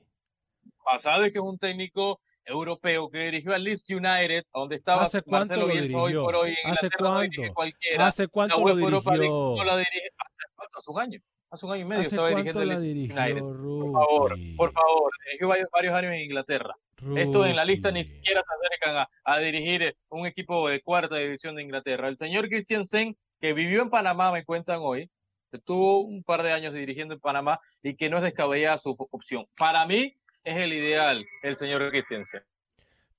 Pasado es que es un técnico europeo que dirigió al Leeds United, donde estaba ¿Hace cuánto Marcelo lo Bielsa hoy por hoy. En ¿Hace Inglaterra no dirige cuánto? cualquiera. ¿Hace cuánto La lo Europa dirigió? no la dirige. ¿Hace cuánto? Hace un año. Hace un año y medio ¿Hace estaba cuánto dirigiendo el Leeds United. Por favor, por favor. Dirigió varios, varios años en Inglaterra. Esto en la lista ni siquiera se acercan a, a dirigir un equipo de cuarta división de Inglaterra. El señor Christiansen que vivió en Panamá, me cuentan hoy, que tuvo un par de años dirigiendo en Panamá y que no es descabellada su opción. Para mí es el ideal, el señor Christensen.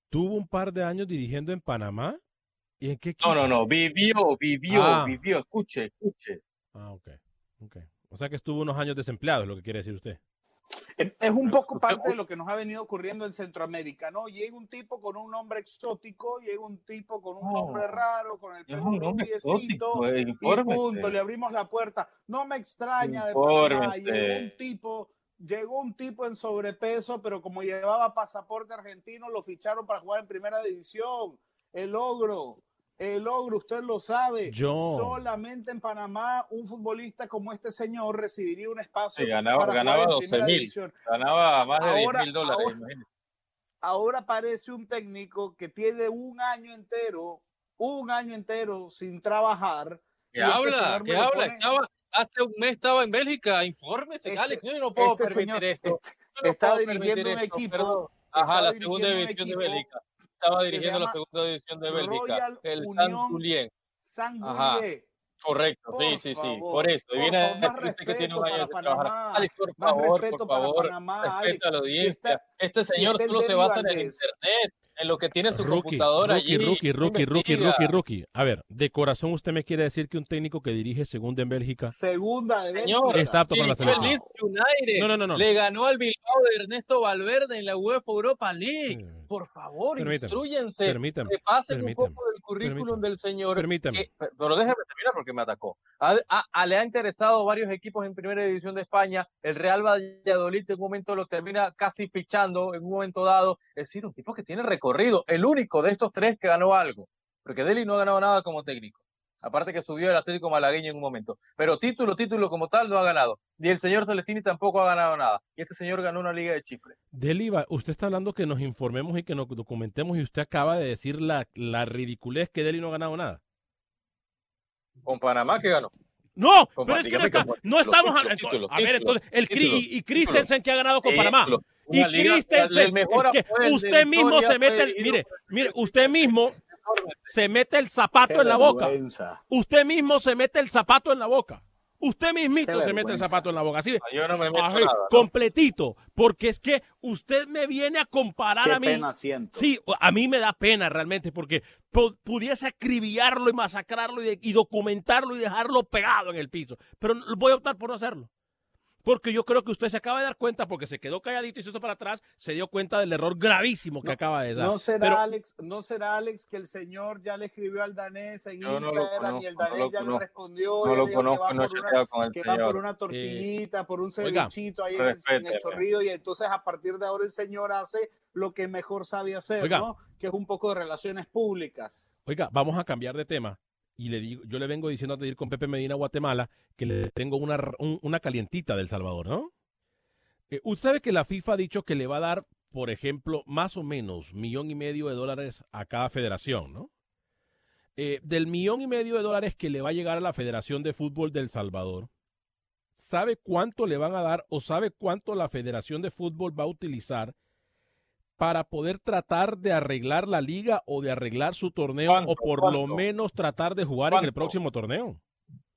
Tuvo un par de años dirigiendo en Panamá. ¿Y en qué equipo? No, no, no, vivió, vivió, Ah. vivió, escuche, escuche. Ah, ok. ok. O sea que estuvo unos años desempleado, es lo que quiere decir usted. Es un poco parte de lo que nos ha venido ocurriendo en Centroamérica, ¿no? Llega un tipo con un nombre exótico, llega un tipo con un No. nombre raro, con el pelo un eh, y punto, le abrimos la puerta. No me extraña de Panamá, llegó un tipo, llegó un tipo en sobrepeso, pero como llevaba pasaporte argentino, lo ficharon para jugar en primera división. El ogro, el ogro, usted lo sabe. Yo- Solamente en Panamá un futbolista como este señor recibiría un espacio Sí, ganaba- para ganaba en 12 primera mil. Ganaba más de 10 Ahora- mil dólares, ahora- ahora aparece un técnico que tiene un año entero, un año entero sin trabajar. ¿Qué y este habla? ¿Qué habla? pone- Estaba, hace un mes estaba en Bélgica. Infórmese, Este- Alex. Yo no puedo este permitir señor esto. este- no está puedo dirigiendo permitir un esto, equipo, Ajá, la segunda un división de Bélgica. Estaba dirigiendo la segunda división de Bélgica. El San Julien. San. Correcto, Por sí, sí, sí. Por eso. Y por viene favor, más decir usted que tiene un año de trabajar. Alex, por más favor, respeto por favor. Panamá, Respeta a la Si audiencia. está- este señor solo se basa en el internet, en lo que tiene su Rookie, computadora rookie, allí. rookie, rookie, rookie, rookie, rookie. A ver, de corazón usted me quiere decir que un técnico que dirige segunda en Bélgica Segunda de Señor, Bélgica. Está apto para la el selección. United. No, no, no, no. Le ganó al Bilbao de Ernesto Valverde en la UEFA Europa League. Eh, Por favor, Permítame, instruyense. permítame, Repasen un permítame, poco del currículum permítame, del señor. permítame. que- pe- pero déjeme terminar porque me atacó. A- a- a- le ha interesado varios equipos en primera división de España. El Real Valladolid en un momento lo termina casi fichando en un momento dado. Es decir, un tipo que tiene recorrido. El único de estos tres que ganó algo. Porque Deli no ha ganado nada como técnico. Aparte que subió el Atlético Malagueño en un momento. Pero título, título como tal no ha ganado. Ni el señor Celestini tampoco ha ganado nada. Y este señor ganó una Liga de Chipre. Deliva, usted está hablando que nos informemos y que nos documentemos y usted acaba de decir la, la ridiculez que Deli no ha ganado nada. Con Panamá que ganó. No, Con pero es que no, está- no estamos título, hablando. título, A ver, entonces, el título, y, y Christensen que ha ganado con Panamá. Y Christensen, es que usted mismo se mete, el, mire, mire, usted mismo se mete el zapato Qué en la boca. Usted mismo se mete el zapato en la boca. Usted mismito Qué se mete el zapato en la boca. Así, Yo no me meto así, nada. ¿no? completito. Porque es que usted me viene a comparar Qué a mí. pena siento. Sí, a mí me da pena realmente porque pu- pudiese acribillarlo y masacrarlo y, y documentarlo y dejarlo pegado en el piso. Pero voy a optar por no hacerlo. Porque yo creo que usted se acaba de dar cuenta, porque se quedó calladito y se hizo para atrás, se dio cuenta del error gravísimo que No, acaba de dar. ¿No será, Pero- Alex, ¿No será Alex que el señor ya le escribió al danés en no Instagram y el conozco, no danés lo ya le respondió? No y lo le dijo que conozco, va no he por una- con el que va por señor. una tortillita, por un oiga, cevichito ahí en el, en el chorrillo y entonces a partir de ahora el señor hace lo que mejor sabe hacer, Oiga. ¿no? Que es un poco de relaciones públicas. Oiga, vamos a cambiar de tema. Y le digo, yo le vengo diciendo antes de con Pepe Medina a Guatemala que le tengo una, una calientita del Salvador, ¿no? Eh, usted sabe que la FIFA ha dicho que le va a dar, por ejemplo, más o menos millón y medio de dólares a cada federación, ¿no? Eh, del millón y medio de dólares que le va a llegar a la Federación de Fútbol del Salvador, ¿sabe cuánto le van a dar o sabe cuánto la Federación de Fútbol va a utilizar para poder tratar de arreglar la liga o de arreglar su torneo o por lo menos tratar de jugar en el próximo torneo?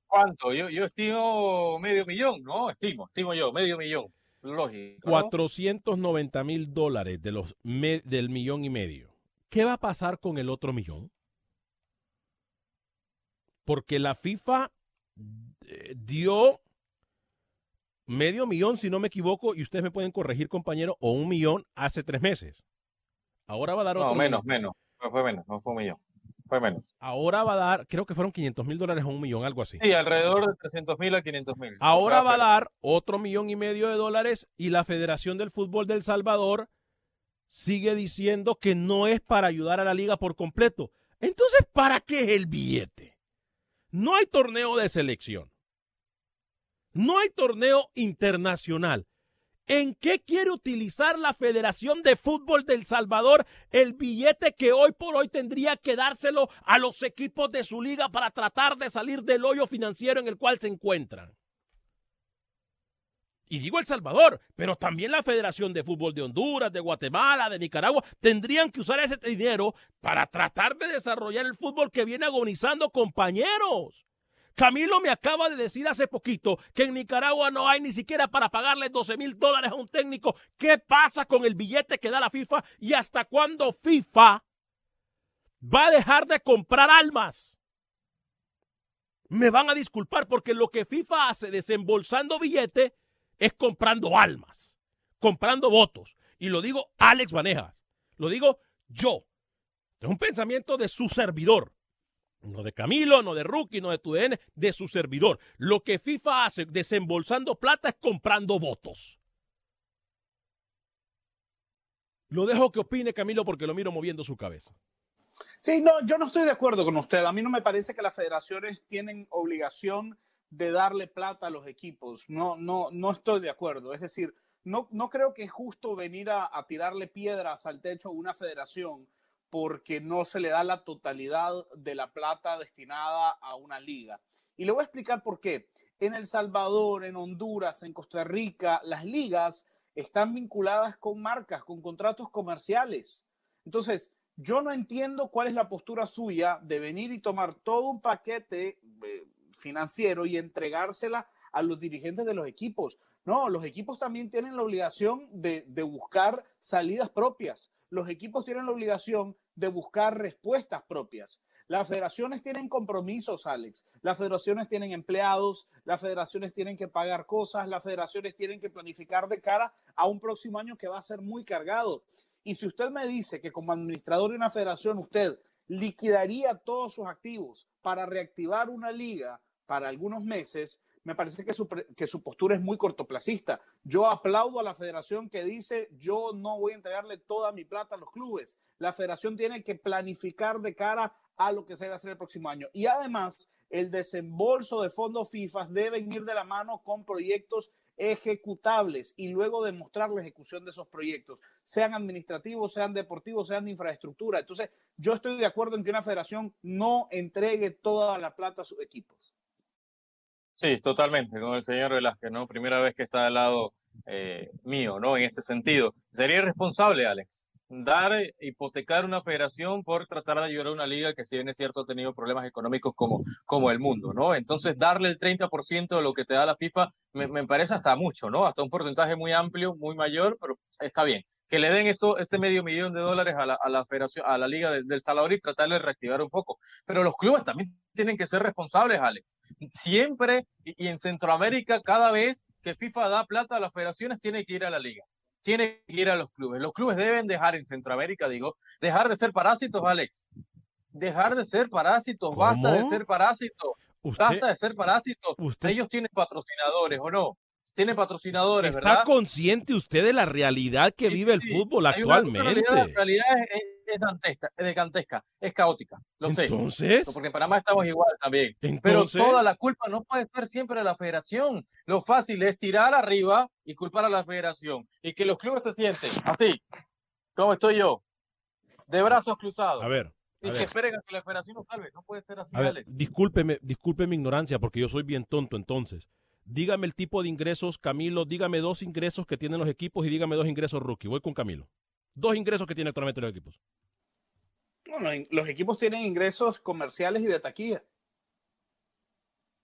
¿Cuánto? Yo, yo estimo medio millón, ¿no? Estimo, estimo yo, medio millón. Lógico. ¿no? 490 mil dólares de los me- del millón y medio. ¿Qué va a pasar con el otro millón? Porque la FIFA eh, dio medio millón, si no me equivoco, y ustedes me pueden corregir, compañero, o un millón hace tres meses. Ahora va a dar otro No, menos, millón. menos. No fue menos, no fue un millón. Fue menos. Ahora va a dar, creo que fueron 500 mil dólares o un millón, algo así. Sí, alrededor de 300 mil a 500 mil. Ahora va a dar otro millón y medio de dólares y la Federación del Fútbol del Salvador sigue diciendo que no es para ayudar a la liga por completo. Entonces, ¿para qué es el billete? No hay torneo de selección. No hay torneo internacional. ¿En qué quiere utilizar la Federación de Fútbol del Salvador el billete que hoy por hoy tendría que dárselo a los equipos de su liga para tratar de salir del hoyo financiero en el cual se encuentran? Y digo El Salvador, pero también la Federación de Fútbol de Honduras, de Guatemala, de Nicaragua, tendrían que usar ese dinero para tratar de desarrollar el fútbol que viene agonizando, compañeros. Camilo me acaba de decir hace poquito que en Nicaragua no hay ni siquiera para pagarle 12 mil dólares a un técnico. ¿Qué pasa con el billete que da la FIFA y hasta cuándo FIFA va a dejar de comprar almas? Me van a disculpar porque lo que FIFA hace desembolsando billete es comprando almas, comprando votos. Y lo digo Alex Vanejas, lo digo yo. Es un pensamiento de su servidor. No de Camilo, no de Rookie, no de TUDN, de su servidor. Lo que FIFA hace desembolsando plata es comprando votos. Lo dejo que opine Camilo porque lo miro moviendo su cabeza. Sí, no, yo no estoy de acuerdo con usted. A mí no me parece que las federaciones tienen obligación de darle plata a los equipos. No, no, no estoy de acuerdo. Es decir, no, no creo que es justo venir a, a tirarle piedras al techo a una federación porque no se le da la totalidad de la plata destinada a una liga. Y le voy a explicar por qué. En El Salvador, en Honduras, en Costa Rica, las ligas están vinculadas con marcas, con contratos comerciales. Entonces, yo no entiendo cuál es la postura suya de venir y tomar todo un paquete eh, financiero y entregársela a los dirigentes de los equipos. No, los equipos también tienen la obligación de, de buscar salidas propias. Los equipos tienen la obligación de buscar respuestas propias. Las federaciones tienen compromisos, Alex. Las federaciones tienen empleados, las federaciones tienen que pagar cosas, las federaciones tienen que planificar de cara a un próximo año que va a ser muy cargado. Y si usted me dice que como administrador de una federación usted liquidaría todos sus activos para reactivar una liga para algunos meses, me parece que su, que su postura es muy cortoplacista. Yo aplaudo a la federación que dice, yo no voy a entregarle toda mi plata a los clubes. La federación tiene que planificar de cara a lo que se va a hacer el próximo año. Y además, el desembolso de fondos FIFA deben ir de la mano con proyectos ejecutables y luego demostrar la ejecución de esos proyectos, sean administrativos, sean deportivos, sean de infraestructura. Entonces, yo estoy de acuerdo en que una federación no entregue toda la plata a sus equipos. Sí, totalmente, con el señor Velázquez, ¿no? Primera vez que está al lado eh, mío, ¿no? En este sentido. Sería irresponsable, Alex, dar, hipotecar una federación por tratar de ayudar a una liga que si bien es cierto ha tenido problemas económicos como, como el mundo, ¿no? Entonces darle el 30% de lo que te da la FIFA me, me, parece hasta mucho, ¿no? Hasta un porcentaje muy amplio, muy mayor, pero está bien. Que le den eso, ese medio millón de dólares a la, a la federación, a la liga de, del Salvador y tratar de reactivar un poco. Pero los clubes también tienen que ser responsables, Alex. Siempre y en Centroamérica, cada vez que FIFA da plata a las federaciones, tiene que ir a la liga tiene que ir a los clubes. Los clubes deben dejar en Centroamérica, digo, dejar de ser parásitos, Alex. Dejar de ser parásitos, ¿Cómo? basta de ser parásitos. Usted, Basta de ser parásitos. usted- Ellos tienen patrocinadores, ¿o no? Tienen patrocinadores, ¿Está ¿verdad? consciente usted de la realidad que Sí, vive el fútbol actualmente? realidad, la realidad es, es, es dantesca, es gigantesca, es caótica, lo sé. Entonces, Porque en Panamá estamos igual también. Pero toda la culpa no puede ser siempre de la federación. Lo fácil es tirar arriba y culpar a la federación. Y que los clubes se sienten así, como estoy yo, de brazos cruzados. a ver, y que esperen a que la federación nos salve. No puede ser así, a ver, Alex. discúlpeme, disculpe mi ignorancia porque yo soy bien tonto entonces. Dígame el tipo de ingresos, Camilo, dígame dos ingresos que tienen los equipos y dígame dos ingresos rookie. Voy con Camilo. Dos ingresos que tienen actualmente los equipos. Bueno, en- los equipos tienen ingresos comerciales y de taquilla.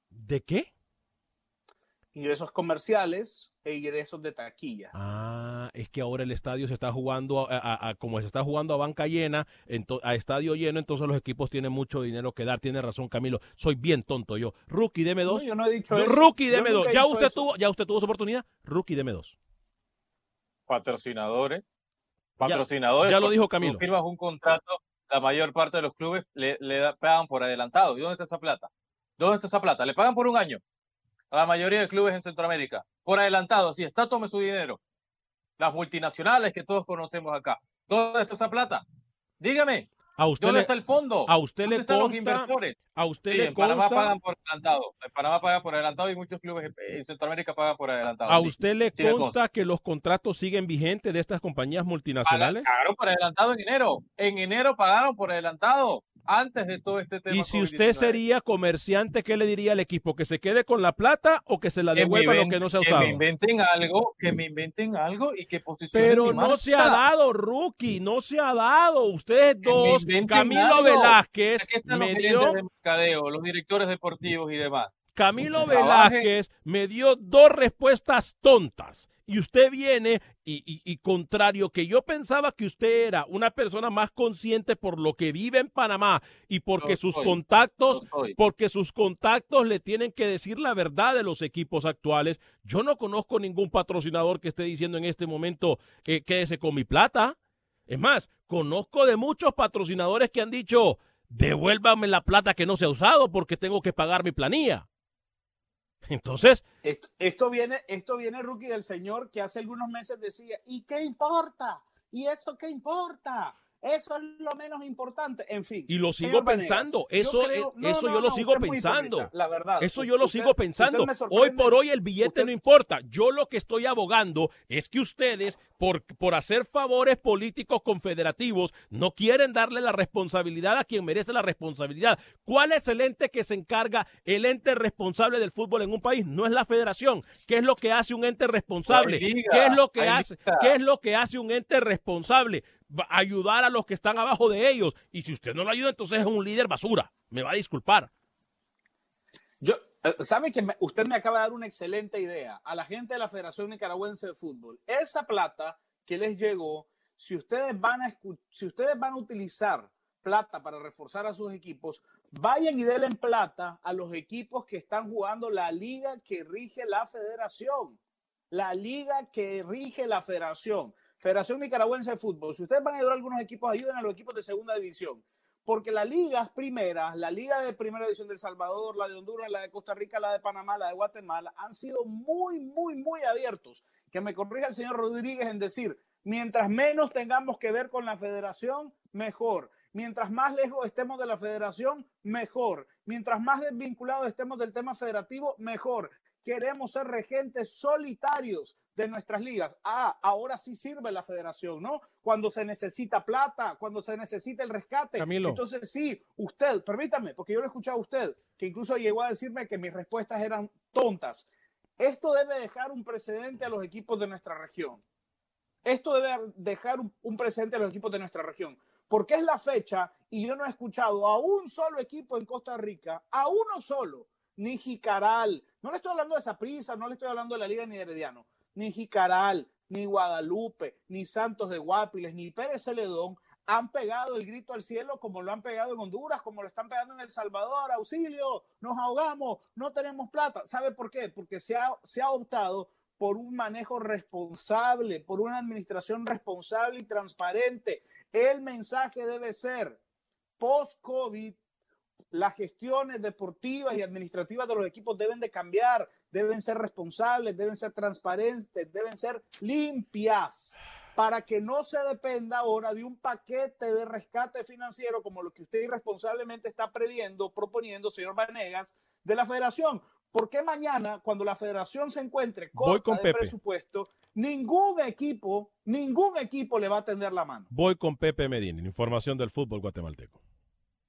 ¿De qué? Ingresos comerciales e ingresos de taquilla. Ah, es que ahora el estadio se está jugando, a, a- a- como se está jugando a banca llena, a estadio lleno, entonces los equipos tienen mucho dinero que dar. Tiene razón, Camilo. Soy bien tonto yo. Rookie, deme No, dos. yo no he dicho eso. Rookie, deme dos. Ya usted eso. tuvo, ya usted tuvo su oportunidad. Rookie, deme dos. Patrocinadores. Patrocinadores. ya lo dijo tú Camilo. firmas un contrato, la mayor parte de los clubes le, le pagan por adelantado. ¿Y dónde está esa plata? ¿Dónde está esa plata? Le pagan por un año. A la mayoría de clubes en Centroamérica. Por adelantado. Si está, tome su dinero. Las multinacionales que todos conocemos acá. ¿Dónde está esa plata? Dígame. A usted ¿Dónde le, está el fondo? a usted ¿Dónde le están los consta, inversores? a usted Sí, le en Panamá consta, pagan por adelantado. En Panamá pagan por adelantado y muchos clubes en Centroamérica pagan por adelantado. a sí. usted le sí consta que los contratos siguen vigentes de estas compañías multinacionales. Pagaron por adelantado en enero. En enero pagaron por adelantado. antes de todo este tema. Y si usted COVID-19. sería comerciante, ¿qué le diría al equipo? ¿Que se quede con la plata o que se la que devuelva lo que no se ha que usado? me inventen algo, que me inventen algo y que posicionen Pero no se ha dado, rookie, no se ha dado. Ustedes Que dos, Camilo. Velázquez me dio, de mercadeo, los directores deportivos y demás. Camilo. Velázquez me dio dos respuestas tontas. Y usted viene y, y- y contrario que yo pensaba que usted era una persona más consciente por lo que vive en Panamá y porque sus soy, contactos porque sus contactos le tienen que decir la verdad de los equipos actuales. Yo no conozco ningún patrocinador que esté diciendo en este momento eh, quédese con mi plata. Es más, conozco de muchos patrocinadores que han dicho devuélvame la plata que no se ha usado porque tengo que pagar mi planilla. Entonces, Esto, viene, esto viene, Rookie, del señor que hace algunos meses decía, ¿y qué importa? ¿Y eso qué importa? Eso es lo menos importante. En fin. y lo sigo pensando, yo eso, creo- no, eso no, yo lo sigo pensando. hipócrita, La verdad. Eso yo lo Usted- sigo pensando. Hoy por hoy el billete Usted- no importa. Yo lo que estoy abogando es que ustedes, por, por hacer favores políticos confederativos, no quieren darle la responsabilidad a quien merece la responsabilidad. ¿Cuál es el ente que se encarga, el ente responsable del fútbol en un país? No es la federación. ¿Qué es lo que hace un ente responsable? Liga, ¿Qué es lo que hace? liga. ¿Qué es lo que hace un ente responsable? Ayudar a los que están abajo de ellos. Y si usted no lo ayuda, entonces es un líder basura. Me va a disculpar. Yo, eh, ¿Sabe que usted me acaba de dar una excelente idea? A la gente de la Federación Nicaragüense de Fútbol, esa plata que les llegó, si ustedes van a, si ustedes van a utilizar plata para reforzar a sus equipos, vayan y denle plata a los equipos que están jugando la liga que rige la federación. La liga que rige la federación. Federación Nicaragüense de Fútbol. Si ustedes van a ayudar a algunos equipos, ayuden a los equipos de segunda división porque las ligas primeras, la liga de primera división de El Salvador, la de Honduras, la de Costa Rica, la de Panamá, la de Guatemala, han sido muy, muy, muy abiertos. Que me corrija el señor Rodríguez en decir, mientras menos tengamos que ver con la federación, mejor. Mientras más lejos estemos de la federación, mejor. Mientras más desvinculados estemos del tema federativo, mejor. Queremos ser regentes solitarios de nuestras ligas. Ah, ahora sí sirve la federación, ¿no? Cuando se necesita plata, cuando se necesita el rescate. Camilo. Entonces, sí, usted, permítame, porque yo lo he escuchado a usted, que incluso llegó a decirme que mis respuestas eran tontas. Esto debe dejar un precedente a los equipos de nuestra región. Esto debe dejar un, precedente a los equipos de nuestra región. Porque es la fecha y yo no he escuchado a un solo equipo en Costa Rica, a uno solo, ni Jicaral. No le estoy hablando de Saprissa, no le estoy hablando de la Liga ni de Herediano. Ni Jicaral, ni Guadalupe, ni Santos de Guapiles, ni Pérez Celedón han pegado el grito al cielo como lo han pegado en Honduras, como lo están pegando en El Salvador, auxilio, nos ahogamos, no tenemos plata. ¿Sabe por qué? Porque se ha, se ha optado por un manejo responsable, por una administración responsable y transparente. El mensaje debe ser, post-COVID, las gestiones deportivas y administrativas de los equipos deben de cambiar, deben ser responsables, deben ser transparentes, deben ser limpias para que no se dependa ahora de un paquete de rescate financiero como lo que usted irresponsablemente está previendo, proponiendo, señor Vanegas, de la federación. ¿Por qué mañana, cuando la federación se encuentre corta con de Pepe. presupuesto, ningún equipo, ningún equipo le va a tender la mano? Voy con Pepe Medina, información del fútbol guatemalteco.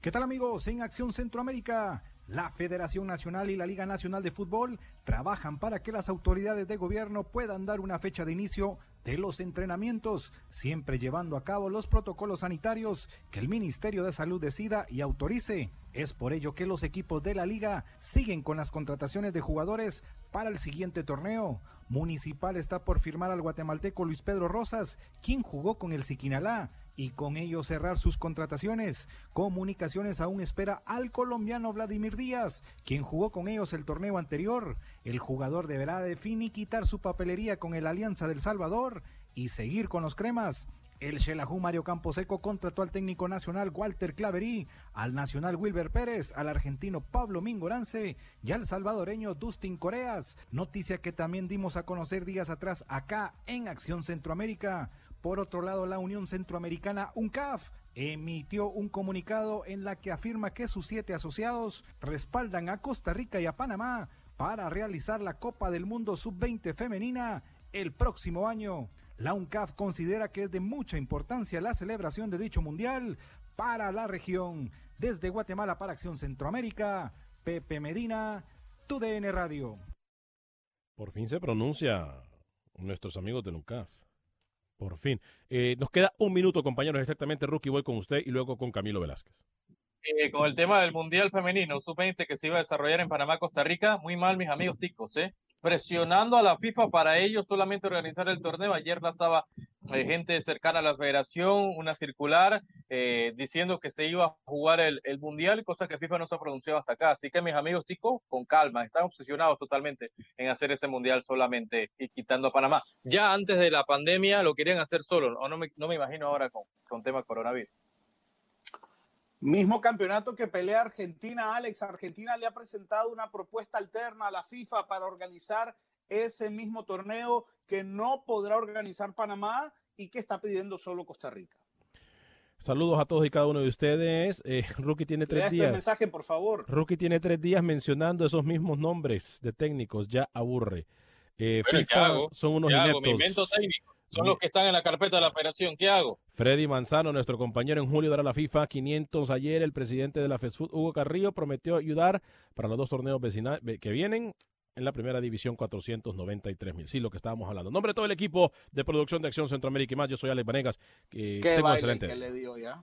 ¿Qué tal amigos? En Acción Centroamérica, la Federación Nacional y la Liga Nacional de Fútbol trabajan para que las autoridades de gobierno puedan dar una fecha de inicio de los entrenamientos, siempre llevando a cabo los protocolos sanitarios que el Ministerio de Salud decida y autorice. Es por ello que los equipos de la liga siguen con las contrataciones de jugadores para el siguiente torneo. Municipal está por firmar al guatemalteco Luis Pedro Rosas, quien jugó con el Siquinalá y con ello cerrar sus contrataciones. Comunicaciones aún espera al colombiano Vladimir Díaz, quien jugó con ellos el torneo anterior. El jugador deberá de finiquitar su papelería con el Alianza del Salvador y seguir con los cremas. El Xelajú Mario Camposeco contrató al técnico nacional Walter Claverí, al nacional Wilber Pérez, al argentino Pablo Mingorance y al salvadoreño Dustin Coreas. Noticia que también dimos a conocer días atrás acá en Acción Centroamérica. Por otro lado, la Unión Centroamericana UNCAF emitió un comunicado en la que afirma que sus siete asociados respaldan a Costa Rica y a Panamá para realizar la Copa del Mundo Sub-20 femenina el próximo año. La UNCAF considera que es de mucha importancia la celebración de dicho mundial para la región. Desde Guatemala para Acción Centroamérica, Pepe Medina, TUDN Radio. Por fin se pronuncia nuestros amigos de UNCAF. Por fin. Eh, nos queda un minuto, compañeros, exactamente. Rookie, voy con usted y luego con Camilo Velázquez. Eh, con el tema del Mundial Femenino Sub-20 que se iba a desarrollar en Panamá, Costa Rica, muy mal, mis amigos ticos, ¿eh? Presionando a la FIFA para ellos solamente organizar el torneo. Ayer lanzaba eh, gente cercana a la federación una circular eh, diciendo que se iba a jugar el, el, mundial, cosa que FIFA no se ha pronunciado hasta acá. Así que mis amigos ticos, con calma, están obsesionados totalmente en hacer ese mundial solamente y quitando a Panamá. Ya antes de la pandemia lo querían hacer solo, no me, no me imagino ahora con, con tema coronavirus. Mismo campeonato que pelea Argentina, Alex. Argentina le ha presentado una propuesta alterna a la FIFA para organizar ese mismo torneo que no podrá organizar Panamá y que está pidiendo solo Costa Rica. Saludos a todos y cada uno de ustedes. Eh, Rookie tiene tres Lea días. Este mensaje, por favor. Rookie tiene tres días mencionando esos mismos nombres de técnicos. Ya aburre. Eh, Bueno, ¿qué FIFA hago? son unos ¿Qué hago? Me ineptos. invento técnico. Son los que están en la carpeta de la federación. ¿Qué hago? Freddy Manzano, nuestro compañero en julio dará la FIFA 500 ayer. El presidente de la FESFUT, Hugo Carrillo, prometió ayudar para los dos torneos que vienen en la primera división 493 mil. Sí, lo que estábamos hablando. En nombre de todo el equipo de producción de Acción Centroamérica y más, yo soy Alex Vanegas. Que Qué tengo excelente. que le dio ya.